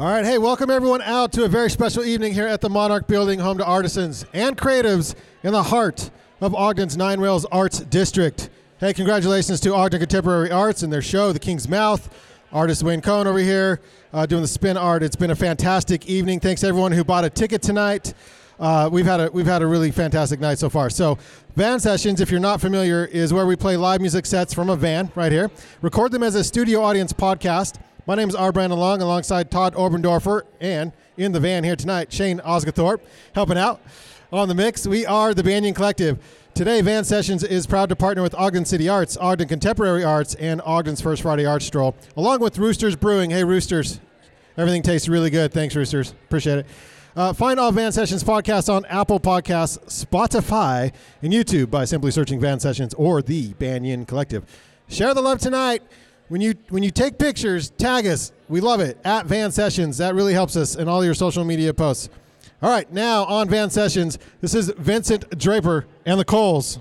All right, hey, welcome everyone out to a very special evening here at the Monarch Building, home to artisans and creatives in the heart of Ogden's Nine Rails Arts District. Hey, congratulations to Ogden Contemporary Arts and their show, The King's Mouth. Artist Wayne Coyne over here uh, doing the spin art. It's been a fantastic evening. Thanks everyone who bought a ticket tonight. Uh, we've had a we've had a really fantastic night so far. So, Van Sessions, if you're not familiar, is where we play live music sets from a van right here. Record them as a studio audience podcast. My name is R. Brandon Long, alongside Todd Oberndorfer, and in the van here tonight, Shane Osgathorpe, helping out on the mix. We are the Banyan Collective. Today, Van Sessions is proud to partner with Ogden City Arts, Ogden Contemporary Arts, and Ogden's First Friday Art Stroll, along with Roosters Brewing. Hey, Roosters, everything tastes really good. Thanks, Roosters. Appreciate it. Uh, find all Van Sessions podcasts on Apple Podcasts, Spotify, and YouTube by simply searching Van Sessions or the Banyan Collective. Share the love tonight. When you when you take pictures, tag us. We love it at Van Sessions. That really helps us in all your social media posts. All right, now on Van Sessions, this is Vincent Draper and the Culls.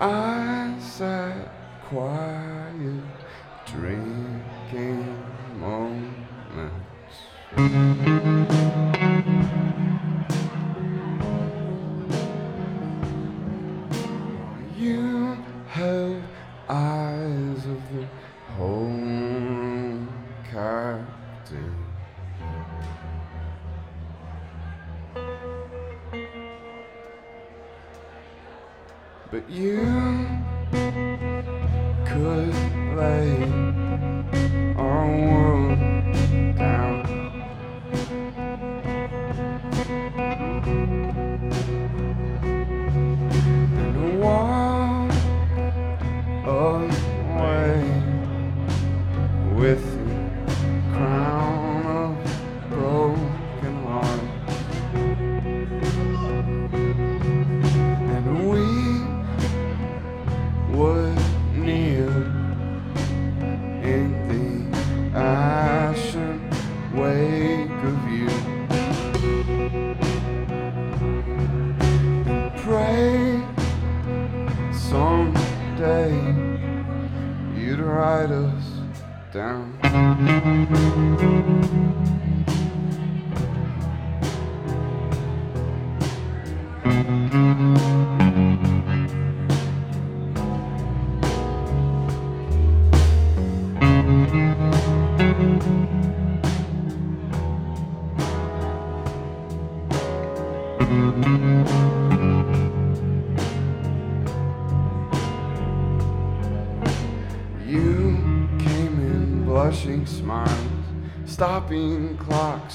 I sat quiet, drinking moments.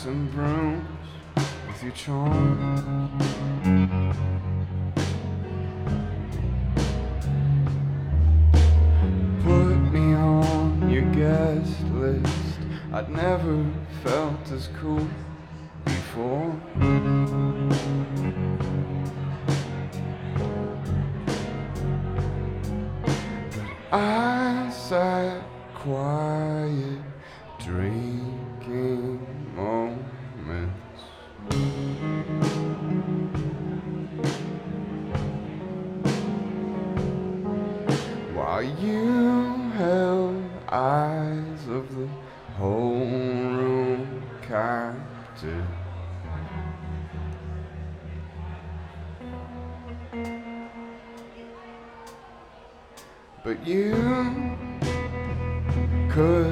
And brooms with your charm. Put me on your guest list. I'd never felt as cool before. I sat quiet, drinking But you. Could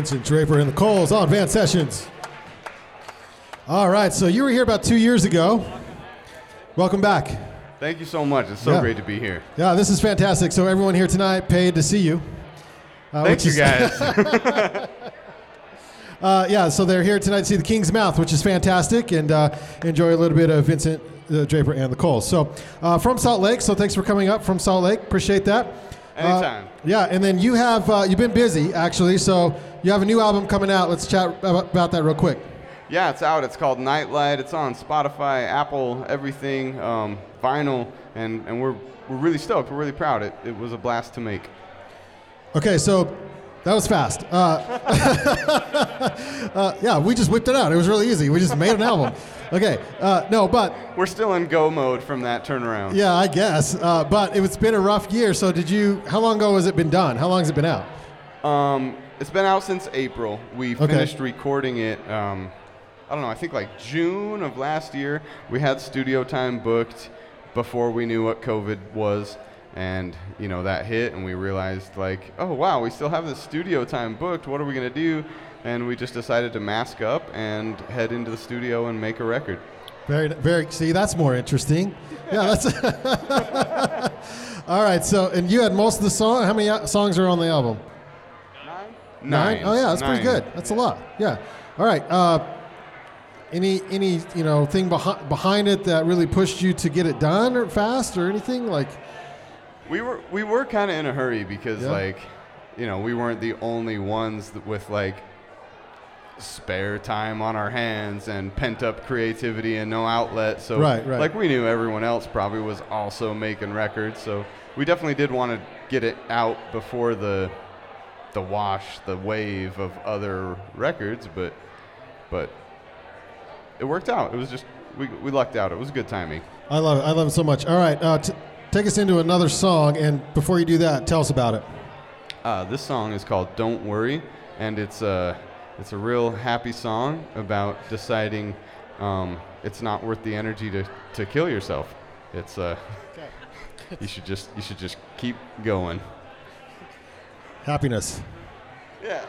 Vincent Draper and the Culls on Van Sessions. All right, so you were here about two years ago. Welcome back. Thank you so much. It's so Yeah. great to be here. Yeah, this is fantastic. So everyone here tonight paid to see you. Uh, Thank you is- guys. Uh, yeah, so they're here tonight to see the King's Mouth, which is fantastic, and uh, enjoy a little bit of Vincent uh, Draper and the Culls. So uh, from Salt Lake, so thanks for coming up from Salt Lake. Appreciate that. Uh, yeah, and then you have uh, you've been busy actually, so you have a new album coming out. Let's chat about, about that real quick. yeah, it's out. It's called Nightlight. It's on Spotify, Apple, everything, um, vinyl, and, and we're, we're really stoked. We're really proud. It, it was a blast to make. Okay, so that was fast. Uh, uh, yeah, we just whipped it out. It was really easy. We just made an album. Okay, uh, no, but We're still in go mode from that turnaround. Yeah, I guess. Uh, but it was been a rough year. So did you? How long ago has it been done? How long has it been out? Um, it's been out since April. We Okay. finished recording it. Um, I don't know. I think like June of last year. We had studio time booked before we knew what COVID was, and you know that hit, and we realized like, oh wow, we still have this studio time booked. What are we gonna do? And we just decided to mask up and head into the studio and make a record. Very, very. See, that's more interesting. Yeah, that's. All right. So, and you had most of the song. How many uh, songs are on the album? Nine. Nine. Oh yeah, that's pretty good. That's a lot. Yeah. All right. Uh, any any you know thing behind behind it that really pushed you to get it done or fast or anything like? We were we were kind of in a hurry because Yeah. like, you know, we weren't the only ones with like spare time on our hands and pent up creativity and no outlet. So Right, right. like we knew everyone else probably was also making records. So we definitely did want to get it out before the the wash, the wave of other records, but but it worked out. It was just we we lucked out. It was good timing. I love it. I love it so much. All right. Uh, t- take us into another song, and before you do that, tell us about it. Uh, this song is called "Don't Worry," and it's a it's a real happy song about deciding um, it's not worth the energy to, to kill yourself. It's uh, you should just you should just keep going. Happiness. Yeah.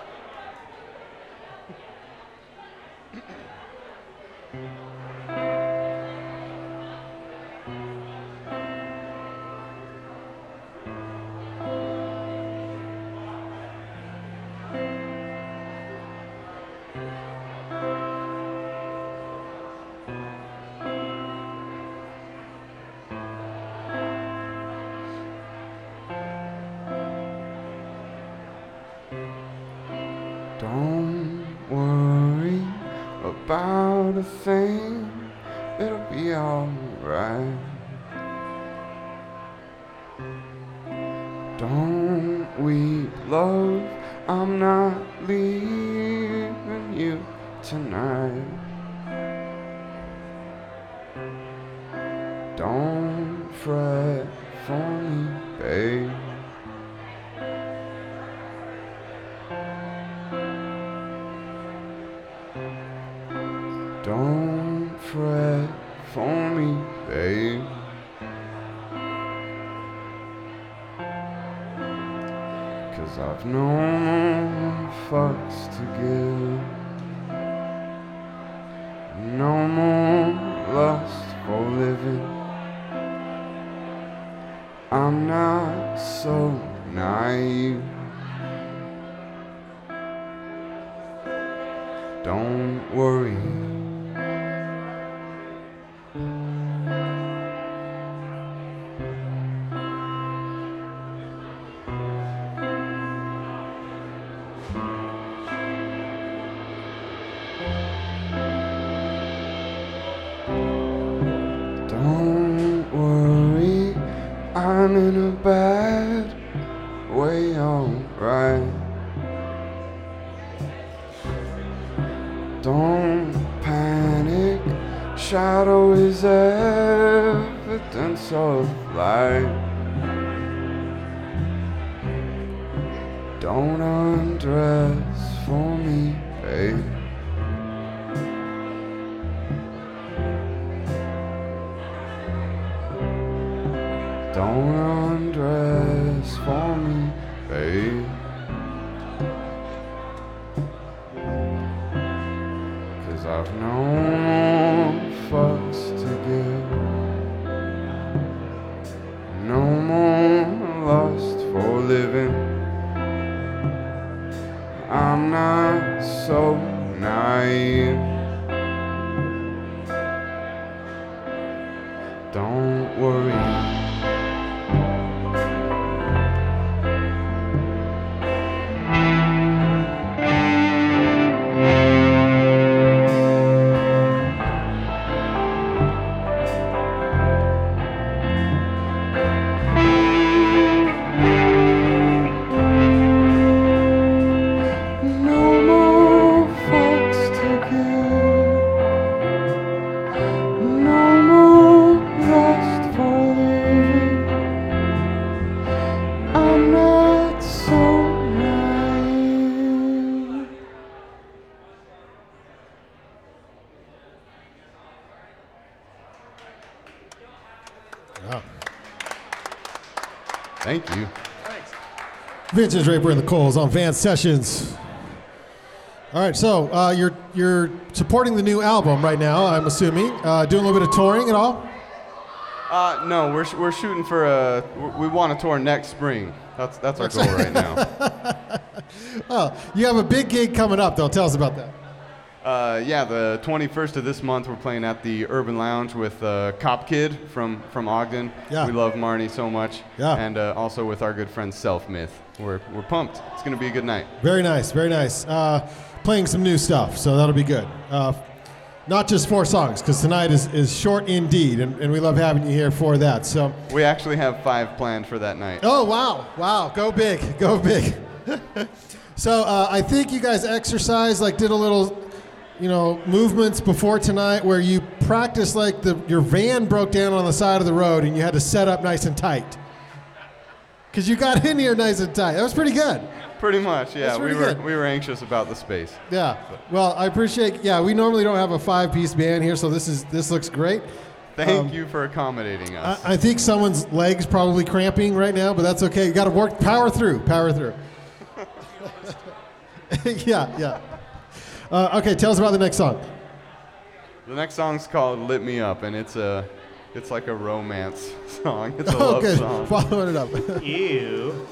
Cause I've no more fucks to give. Don't undress for me, babe. Vincent Draper and the Culls on Van Sessions. All right, so uh, you're you're supporting the new album right now. I'm assuming uh, doing a little bit of touring at all. Uh, no, we're, sh- we're shooting for a. We want to tour next spring. That's that's our goal right now. Oh, you have a big gig coming up, though. Tell us about that. Uh, yeah, the 21st of this month, we're playing at the Urban Lounge with uh, Cop Kid from from Ogden. Yeah. We love Marnie so much. Yeah. And uh, also with our good friend Self Myth. We're we're pumped. It's gonna be a good night. Very nice, very nice. Uh, playing some new stuff, so that'll be good. Uh, not just four songs, because tonight is, is short indeed, and, and we love having you here for that. So, We actually have five planned for that night. oh wow, wow, go big, go big. so uh, I think you guys exercised, like did a little, you know, movements before tonight where you practiced like the your van broke down on the side of the road and you had to set up nice and tight. Because you got in here nice and tight. That was pretty good. Pretty much, yeah. That's We were good. we were anxious about the space. Yeah. Well, I appreciate. Yeah, we normally don't have a five-piece band here, so this is this looks great. Thank Um, you for accommodating us. I, I think someone's legs probably cramping right now, but that's okay. You got to work, power through, power through. yeah, yeah. Uh, okay, tell us about the next song. the next song's called "Lit Me Up," and it's a it's like a romance song. It's a Oh, love good. song. Following it up. Ew.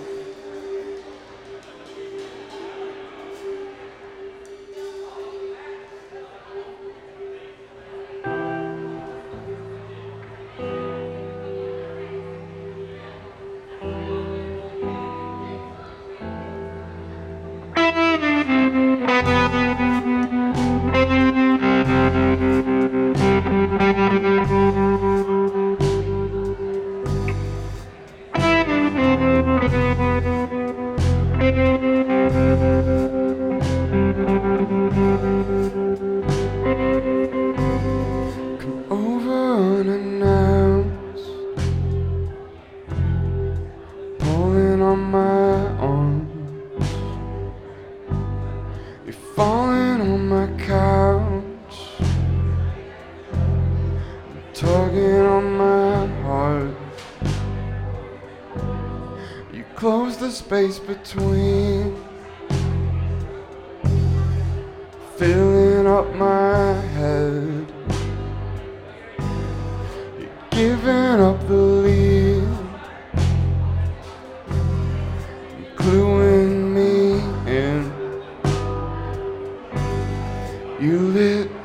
You lit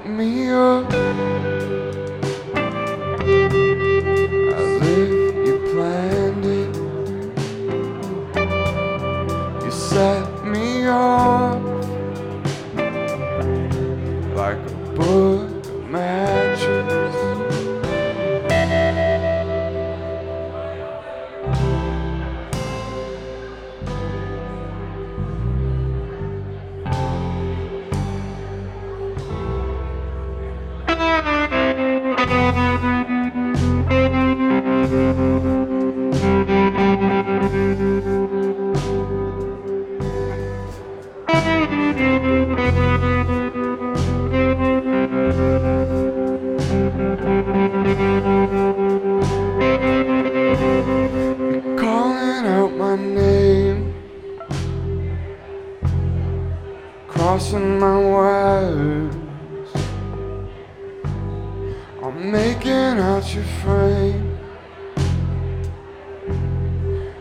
I'm making out your frame.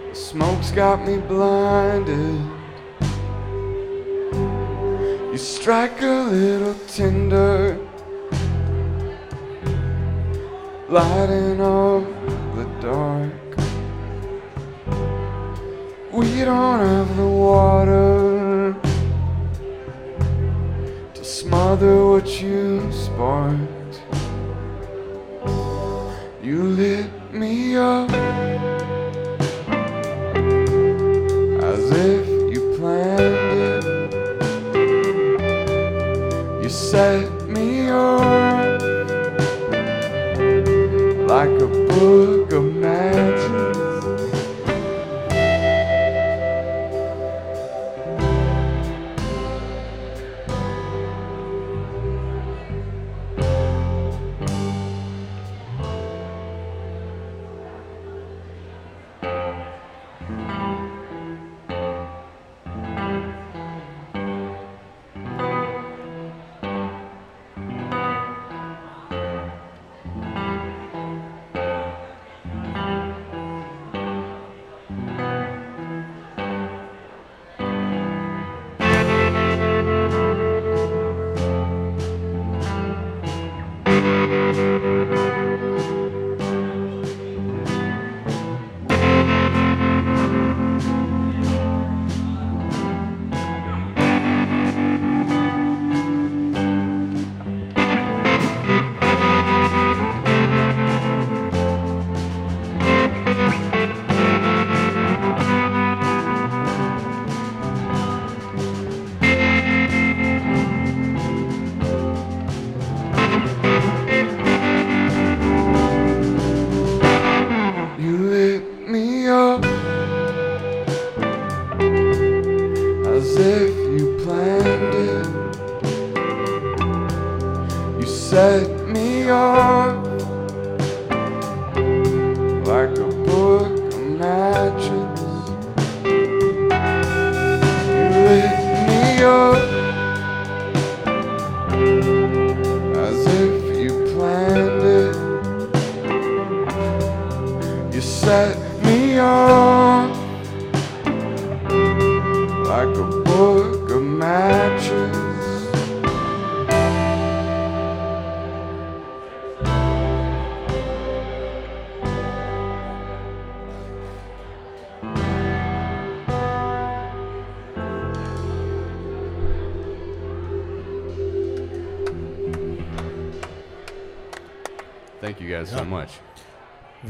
The smoke's got me blinded. You strike a little tinder, lighting up the dark. We don't have the water to smother what you sparked. You lit me up as if you planned it. You set as if you planned it. You set me off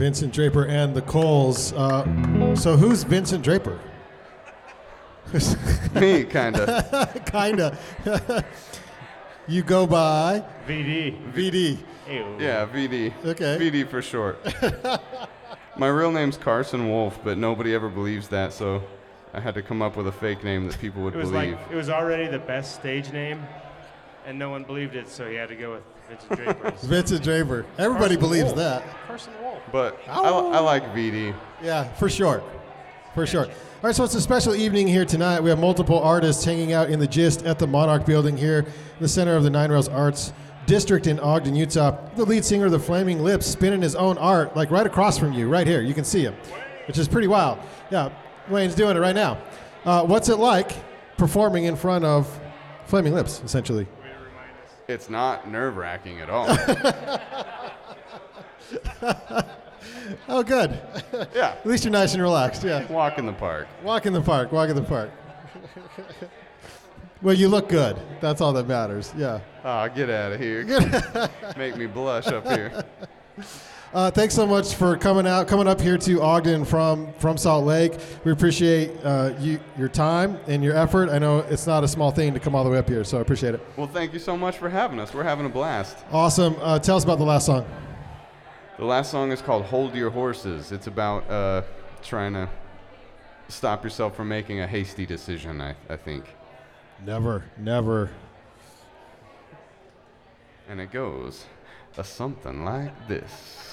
Vincent Draper and the Culls. Uh, so who's Vincent Draper? Me, kinda. Kinda. you go by VD. VD. Ew. Yeah, VD. Okay. VD for short. My real name's Carson Wolf, but nobody ever believes that, so I had to come up with a fake name that people would It was believe. like it was already the best stage name, and no one believed it, so he had to go with Vincent Draper. Vincent Draper. Everybody Carson believes Wolf. that. Carson Wolf. But I, I like VD. Yeah, for sure. For sure. All right, so it's a special evening here tonight. We have multiple artists hanging out in the gist at the Monarch Building here in the center of the Nine Rails Arts District in Ogden, Utah. The lead singer of the Flaming Lips spinning his own art, like right across from you, right here. You can see him, which is pretty wild. Yeah, Wayne's doing it right now. Uh, what's it like performing in front of Flaming Lips, essentially? It's not nerve wracking at all. Oh, good. yeah. At least you're nice and relaxed. Yeah. Walk in the park. Walk in the park. Walk in the park. well, you look good. That's all that matters. Yeah. Ah, get out of here. Make me blush up here. Uh, thanks so much for coming out, coming up here to Ogden from from Salt Lake. We appreciate uh, you, your time and your effort. I know it's not a small thing to come all the way up here, so I appreciate it. Well, thank you so much for having us. We're having a blast. Awesome. Uh, tell us about the last song. The last song is called Hold Your Horses. It's about uh, trying to stop yourself from making a hasty decision, I, I think. Never, never. And it goes a something like this.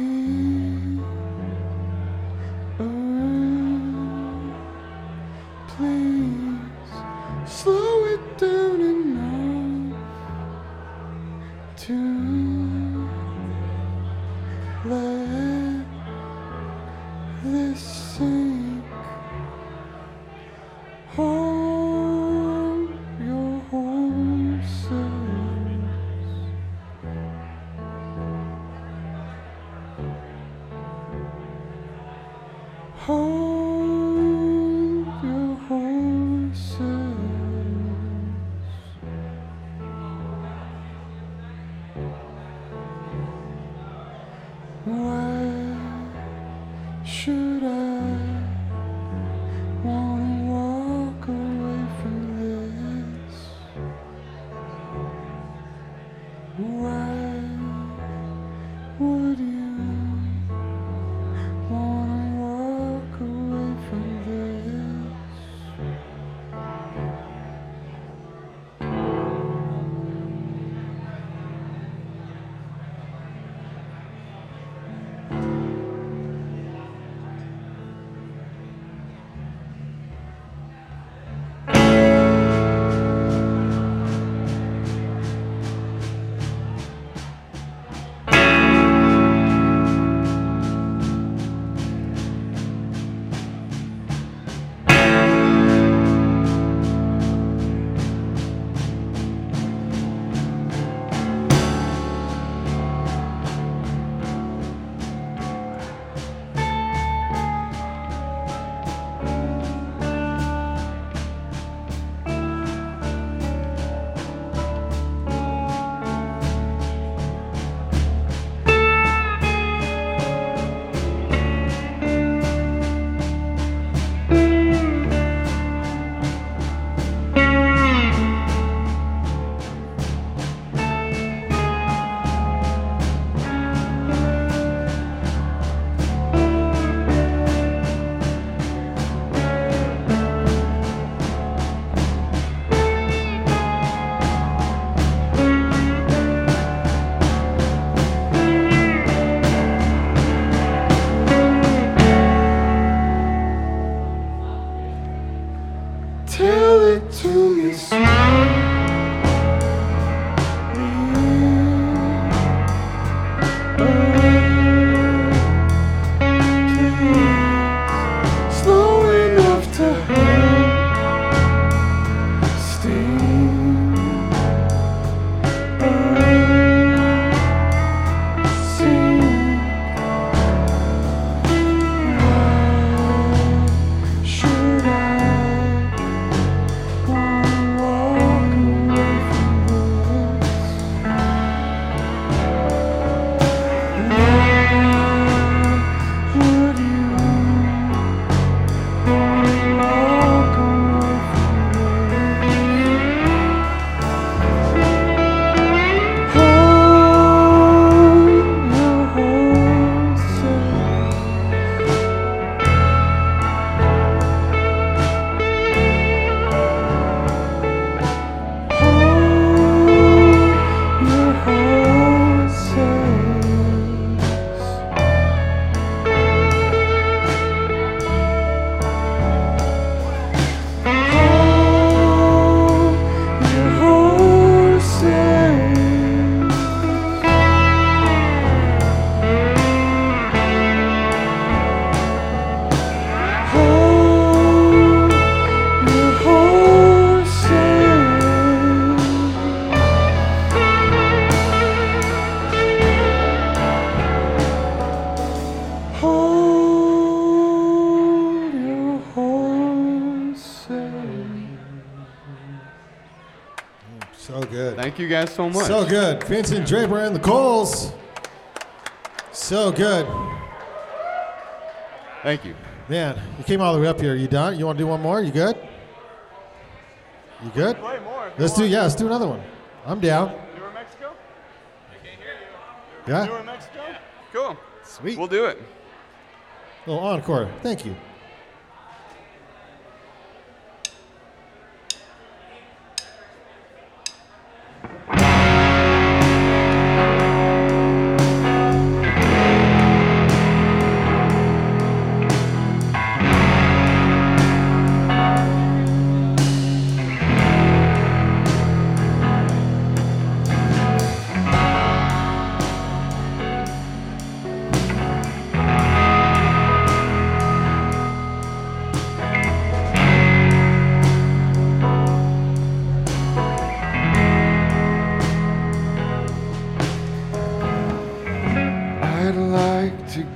Mm. Mm. Oh, please good. Thank you guys so much. So good. Vincent Draper and the Culls. So good. Thank you. Man, you came all the way up here. You done? You want to do one more? You good? You good? Play more. Let's do yeah. Let's do another one. I'm down. Newer Mexico? Yeah. Newer Mexico? Cool. Sweet. We'll do it. A little encore. Thank you.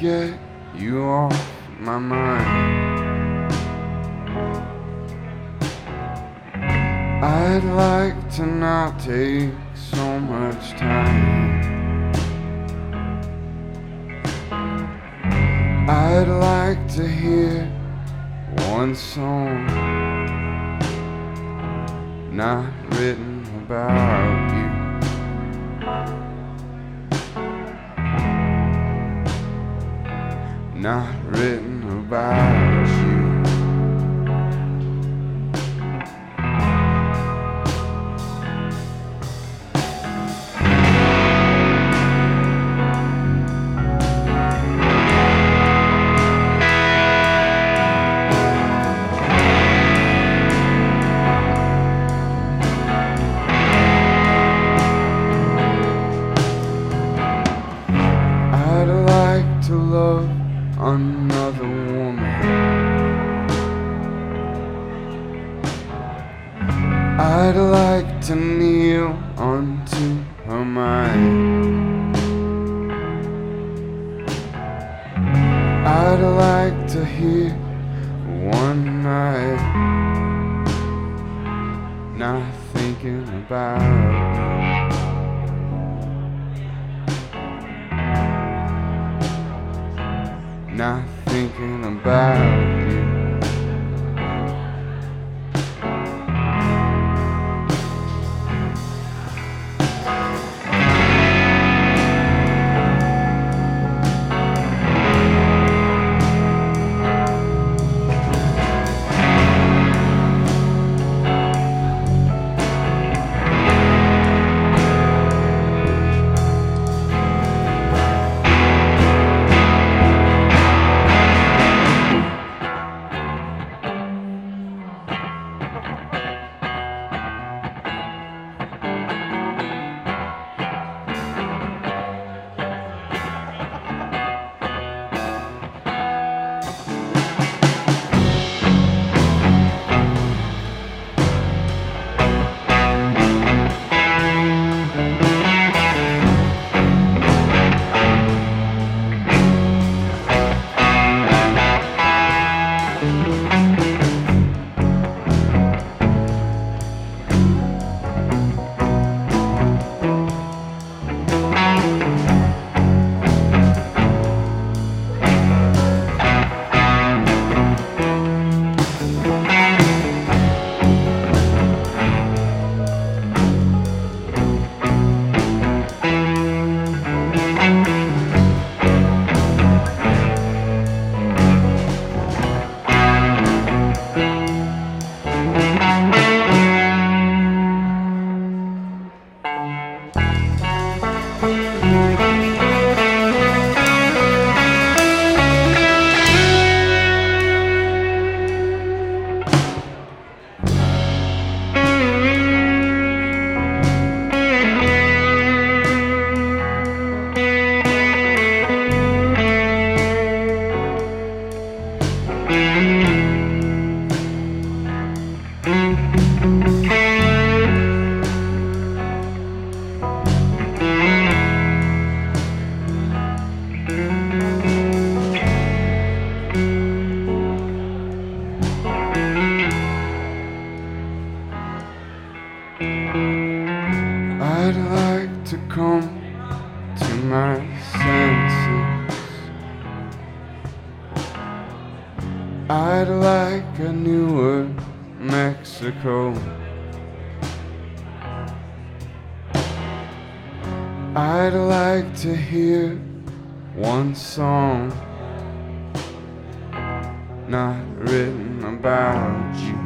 Get you off my mind. I'd like to not take so much time. I'd like to hear one song not written about not written about to kneel onto Mexico. I'd like to hear one song not written about you.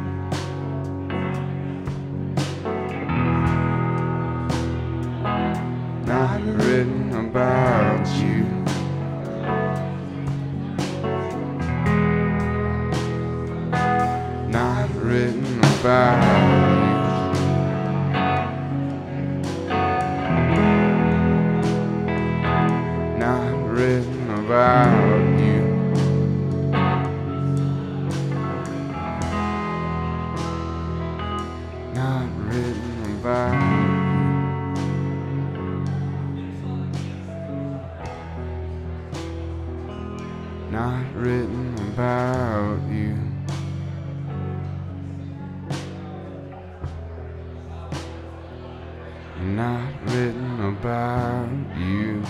Not written about you.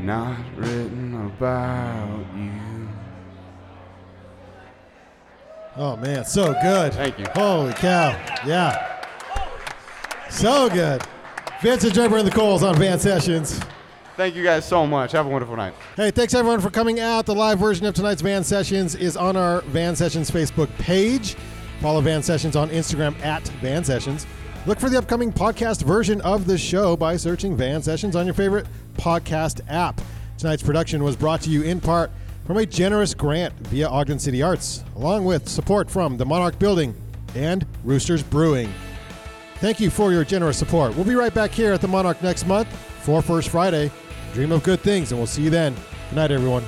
Not written about you. Oh man, so good. Thank you. Holy cow. Yeah. So good. Vincent Draper and the Culls on Van Sessions. Thank you guys so much. Have a wonderful night. Hey, thanks everyone for coming out. The live version of tonight's Van Sessions is on our Van Sessions Facebook page. Follow Van Sessions on Instagram at Van Sessions. Look for the upcoming podcast version of the show by searching Van Sessions on your favorite podcast app. Tonight's production was brought to you in part from a generous grant via Ogden City Arts, along with support from the Monarch Building and Roosters Brewing. Thank you for your generous support. We'll be right back here at the Monarch next month for First Friday. Dream of good things, and we'll see you then. Good night, everyone.